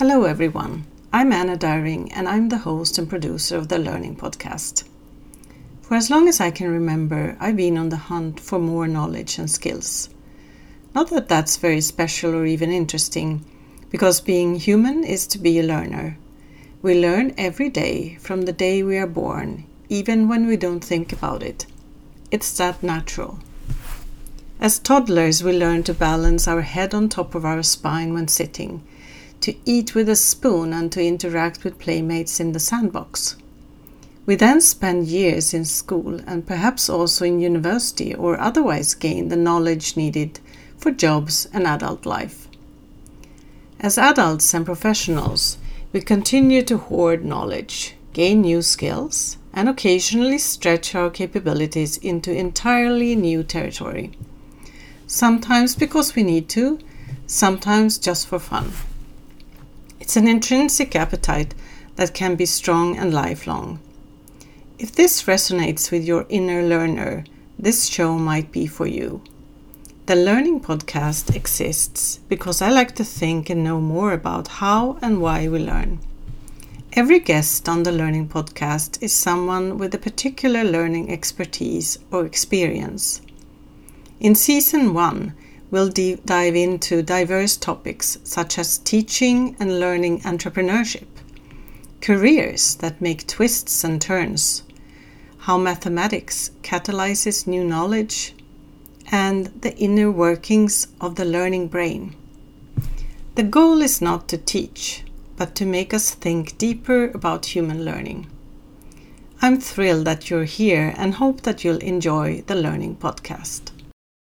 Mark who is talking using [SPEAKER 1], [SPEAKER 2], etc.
[SPEAKER 1] Hello, everyone. I'm Anna Dyring, and I'm the host and producer of the Learning Podcast. For as long as I can remember, I've been on the hunt for more knowledge and skills. Not that that's very special or even interesting, because being human is to be a learner. We learn every day from the day we are born, even when we don't think about it. It's that natural. As toddlers, we learn to balance our head on top of our spine when sitting to eat with a spoon and to interact with playmates in the sandbox. We then spend years in school and perhaps also in university or otherwise gain the knowledge needed for jobs and adult life. As adults and professionals, we continue to hoard knowledge, gain new skills, and occasionally stretch our capabilities into entirely new territory. Sometimes because we need to, sometimes just for fun. It's an intrinsic appetite that can be strong and lifelong. If this resonates with your inner learner, this show might be for you. The Learning Podcast exists because I like to think and know more about how and why we learn. Every guest on the Learning Podcast is someone with a particular learning expertise or experience. In Season 1, we'll dive into diverse topics such as teaching and learning entrepreneurship, careers that make twists and turns, how mathematics catalyzes new knowledge, and the inner workings of the learning brain. The goal is not to teach, but to make us think deeper about human learning. I'm thrilled that you're here and hope that you'll enjoy the Learning Podcast.